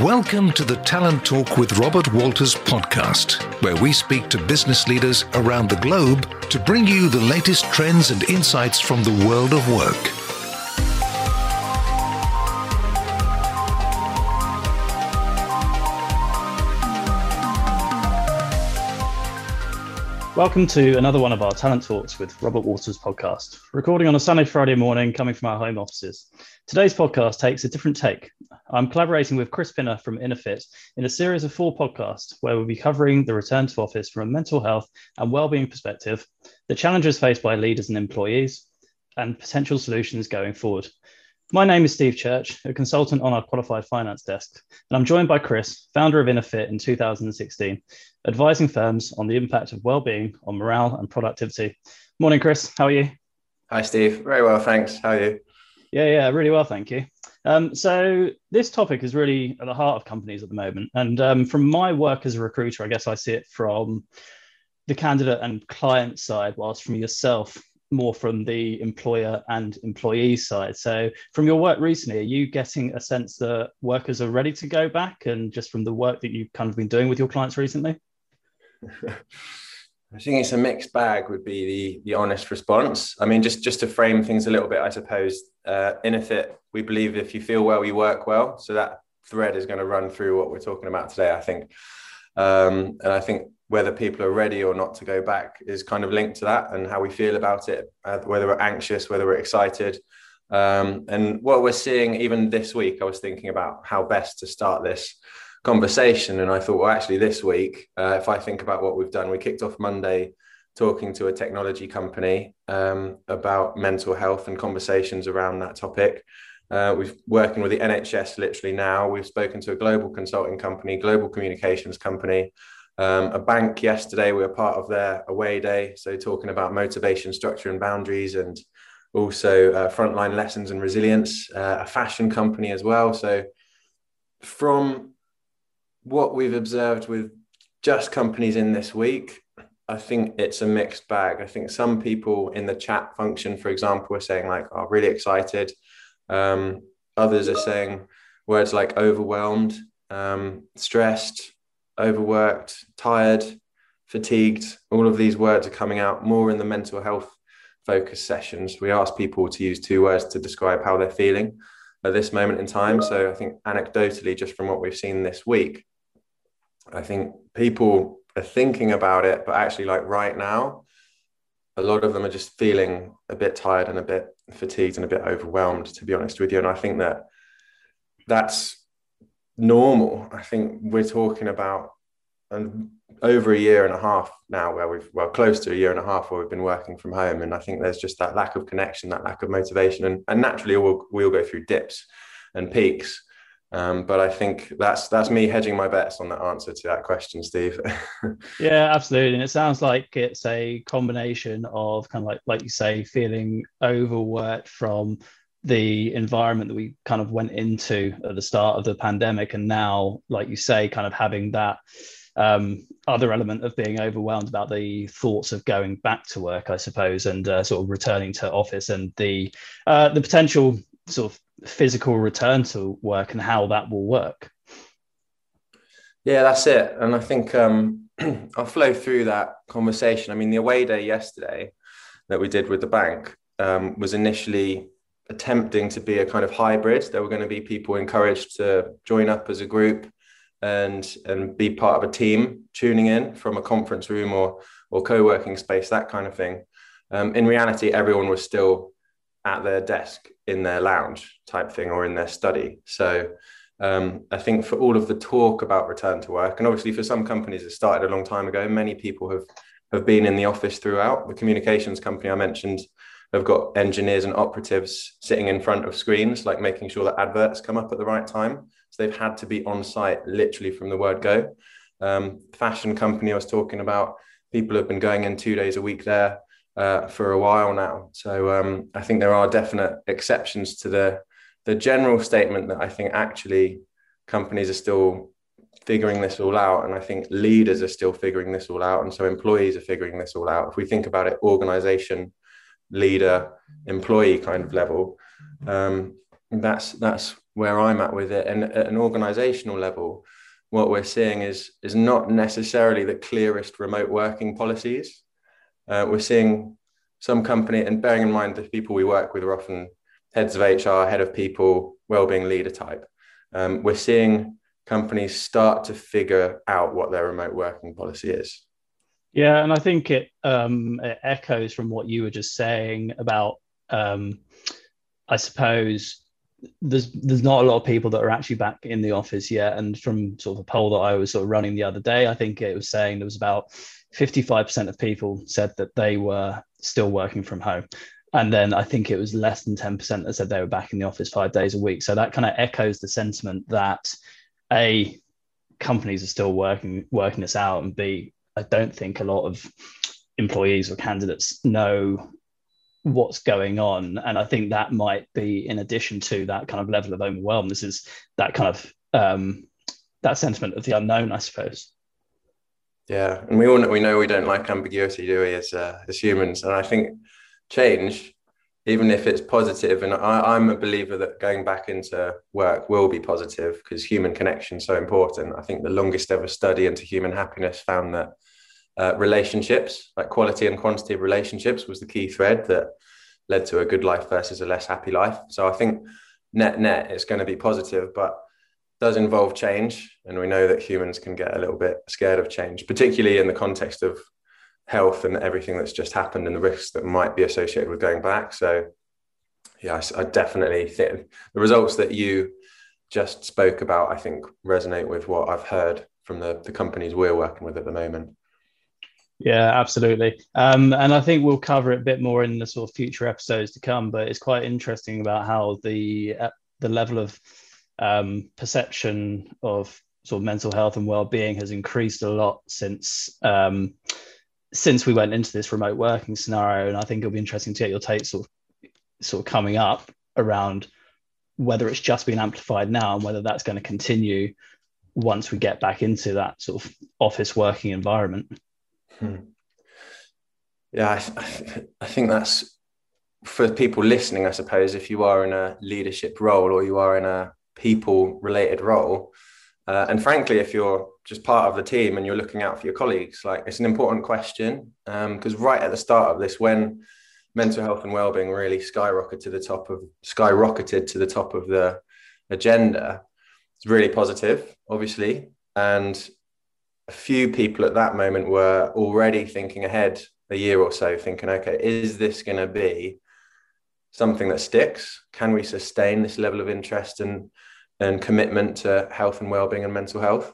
Welcome to the Talent Talk with Robert Walters podcast, where we speak to business leaders around the globe to bring you the latest trends and insights from the world of work. Welcome to another one of our Talent Talks with Robert Walters podcast, recording on a sunny Friday morning coming from our home offices. Today's podcast takes a different take. I'm collaborating with Chris Pinner from Innerfit in a series of four podcasts where we'll be covering the return to office from a mental health and well-being perspective, the challenges faced by leaders and employees, and potential solutions going forward. My name is Steve Church, a consultant on our qualified finance desk, and I'm joined by Chris, founder of Innerfit in 2016, advising firms on the impact of well-being on morale and productivity. Morning, Chris. How are you? Hi, Steve. Very well, thanks. How are you? Yeah, yeah, really well, thank you. Um, so this topic is really at the heart of companies at the moment, and um, from my work as a recruiter, I guess I see it from the candidate and client side, whilst from yourself more from the employer and employee side. So, from your work recently, are you getting a sense that workers are ready to go back? And just from the work that you've kind of been doing with your clients recently? I think it's a mixed bag, would be the, the honest response. I mean, just, just to frame things a little bit, I suppose, uh, Innerfit, we believe if you feel well, you work well. So, that thread is going to run through what we're talking about today, I think. Um, and I think whether people are ready or not to go back is kind of linked to that and how we feel about it, uh, whether we're anxious, whether we're excited. Um, and what we're seeing even this week, I was thinking about how best to start this conversation. And I thought, well, actually, this week, uh, if I think about what we've done, we kicked off Monday talking to a technology company um, about mental health and conversations around that topic. Uh, we're working with the NHS literally now. We've spoken to a global consulting company, global communications company, um, a bank yesterday, we were part of their away day. So, talking about motivation, structure, and boundaries, and also uh, frontline lessons and resilience, uh, a fashion company as well. So, from what we've observed with just companies in this week, I think it's a mixed bag. I think some people in the chat function, for example, are saying, like, oh, really excited. Um, others are saying words like overwhelmed, um, stressed, overworked, tired, fatigued. All of these words are coming out more in the mental health focus sessions. We ask people to use two words to describe how they're feeling at this moment in time. So I think anecdotally, just from what we've seen this week, I think people are thinking about it, but actually, like right now, a lot of them are just feeling a bit tired and a bit fatigued and a bit overwhelmed, to be honest with you. And I think that that's normal. I think we're talking about and over a year and a half now where we've well close to a year and a half where we've been working from home and i think there's just that lack of connection that lack of motivation and, and naturally we'll, we'll go through dips and peaks um, but i think that's that's me hedging my bets on the answer to that question steve. Yeah absolutely. And it sounds like it's a combination of kind of like like you say feeling overworked from the environment that we kind of went into at the start of the pandemic and now like you say kind of having that um, other element of being overwhelmed about the thoughts of going back to work i suppose and uh, sort of returning to office and the uh, the potential sort of physical return to work and how that will work yeah that's it and i think um, i'll flow through that conversation i mean the away day yesterday that we did with the bank um, was initially attempting to be a kind of hybrid. There were going to be people encouraged to join up as a group and and be part of a team, tuning in from a conference room or or co-working space, that kind of thing. Um, in reality, everyone was still at their desk in their lounge type thing or in their study. So um, I think for all of the talk about return to work, and obviously for some companies it started a long time ago, many people have have been in the office throughout. The communications company I mentioned have got engineers and operatives sitting in front of screens, like making sure that adverts come up at the right time. So they've had to be on site literally from the word go. Um, fashion company I was talking about, people have been going in two days a week there uh, for a while now. So um, I think there are definite exceptions to the the general statement that I think actually companies are still figuring this all out and i think leaders are still figuring this all out and so employees are figuring this all out if we think about it organization leader employee kind of level um, that's that's where I'm at with it. And at an organizational level, what we're seeing is, is not necessarily the clearest remote working policies. Uh, we're seeing some company, and bearing in mind the people we work with are often heads of HR, head of people, well-being leader type. Um, we're seeing companies start to figure out what their remote working policy is. Yeah, and I think it, um, it echoes from what you were just saying about, um, I suppose, there's there's not a lot of people that are actually back in the office yet. And from sort of a poll that I was sort of running the other day, I think it was saying there was about 55% of people said that they were still working from home. And then I think it was less than 10% that said they were back in the office five days a week. So that kind of echoes the sentiment that A, companies are still working working this out, and B, I don't think a lot of employees or candidates know what's going on. And I think that might be in addition to that kind of level of overwhelm. This is that kind of um, that sentiment of the unknown, I suppose. Yeah, and we all know, we know we don't like ambiguity, do we, as uh, as humans? And I think change, even if it's positive, and I, I'm a believer that going back into work will be positive because human connection is so important. I think the longest ever study into human happiness found that uh, relationships, like quality and quantity of relationships, was the key thread that led to a good life versus a less happy life. So I think net net it's going to be positive, but does involve change, and we know that humans can get a little bit scared of change, particularly in the context of health and everything that's just happened and the risks that might be associated with going back. So, yeah, I, I definitely think the results that you just spoke about, I think, resonate with what I've heard from the, the companies we're working with at the moment. Yeah, absolutely. Um, and I think we'll cover it a bit more in the sort of future episodes to come. But it's quite interesting about how the uh, the level of um, perception of sort of mental health and well-being has increased a lot since um, since we went into this remote working scenario. And I think it'll be interesting to get your take sort of sort of coming up around whether it's just been amplified now and whether that's going to continue once we get back into that sort of office working environment. Hmm. Yeah, I, I think that's for people listening. I suppose if you are in a leadership role or you are in a people related role. Uh, and frankly, if you're just part of the team and you're looking out for your colleagues, like it's an important question because um, right at the start of this, when mental health and well-being really skyrocketed to the top of skyrocketed to the top of the agenda, it's really positive, obviously, and a few people at that moment were already thinking ahead a year or so, thinking, okay, is this going to be something that sticks? Can we sustain this level of interest and and commitment to health and well-being and mental health?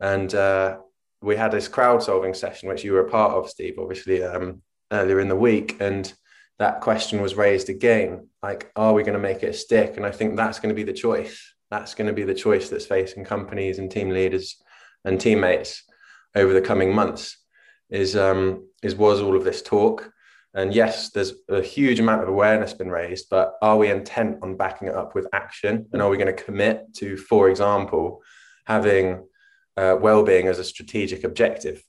And uh, we had this crowd solving session, which you were a part of, Steve, obviously um, earlier in the week, and that question was raised again: like, are we going to make it stick? And I think that's going to be the choice. That's going to be the choice that's facing companies and team leaders and teammates over the coming months. Is um, is was all of this talk and yes, there's a huge amount of awareness been raised, but are we intent on backing it up with action? And are we going to commit to, for example, having uh, well-being as a strategic objective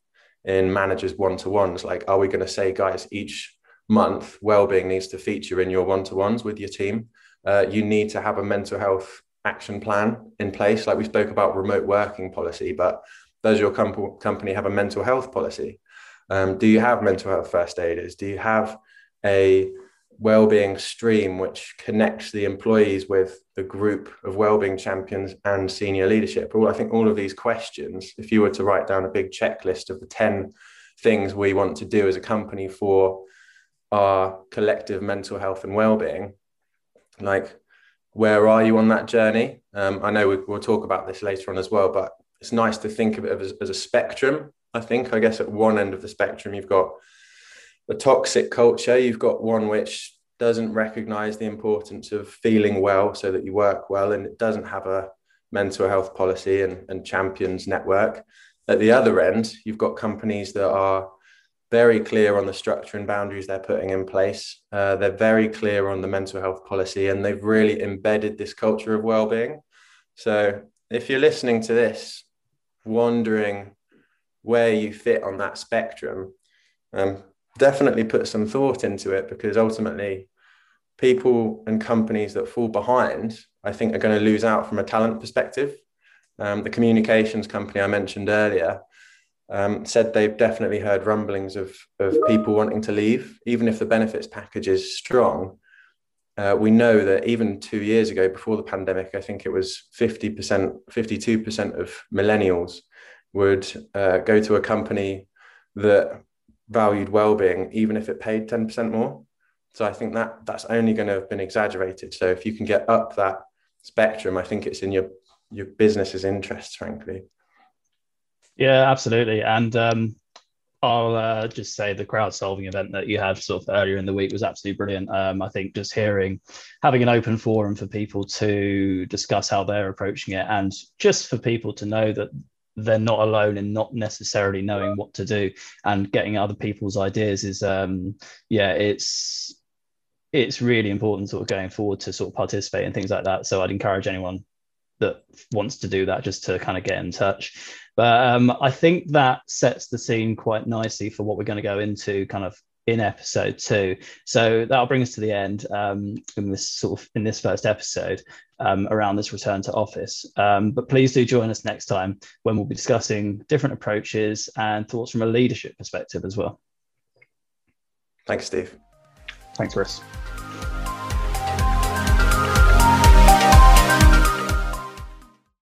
in managers one-to-ones? Like, are we going to say, guys, each month well-being needs to feature in your one-to-ones with your team? Uh, you need to have a mental health action plan in place. Like we spoke about remote working policy, but does your com- company have a mental health policy? Um, do you have mental health first aiders? Do you have a well-being stream which connects the employees with the group of well-being champions and senior leadership? I think all of these questions, if you were to write down a big checklist of the 10 things we want to do as a company for our collective mental health and well-being, like where are you on that journey? Um, I know we, will talk about this later on as well, but it's nice to think of it as, as a spectrum I think, I guess, at one end of the spectrum, you've got a toxic culture, you've got one which doesn't recognize the importance of feeling well so that you work well, and it doesn't have a mental health policy and, and champions network. At the other end, you've got companies that are very clear on the structure and boundaries they're putting in place. Uh, they're very clear on the mental health policy, and they've really embedded this culture of well-being. So, if you're listening to this, wondering where you fit on that spectrum, um, definitely put some thought into it because ultimately, people and companies that fall behind, I think, are going to lose out from a talent perspective. Um, the communications company I mentioned earlier um, said they've definitely heard rumblings of, of people wanting to leave, even if the benefits package is strong. Uh, we know that even two years ago, before the pandemic, I think it was 50%, 52% of millennials would uh, go to a company that valued well-being, even if it paid 10% more. So I think that that's only going to have been exaggerated. So if you can get up that spectrum, I think it's in your your business's interest frankly. Yeah, absolutely. And um, I'll uh, just say the crowd solving event that you had sort of earlier in the week was absolutely brilliant. Um, I think just hearing, having an open forum for people to discuss how they're approaching it, and just for people to know that they're not alone in not necessarily knowing what to do and getting other people's ideas is, um, yeah, it's it's really important sort of going forward to sort of participate in things like that. So I'd encourage anyone that wants to do that just to kind of get in touch. But um, I think that sets the scene quite nicely for what we're going to go into kind of in episode two. So that'll bring us to the end um, in this sort of in this first episode um, around this return to office. Um, but please do join us next time when we'll be discussing different approaches and thoughts from a leadership perspective as well. Thanks, Steve. Thanks, Chris.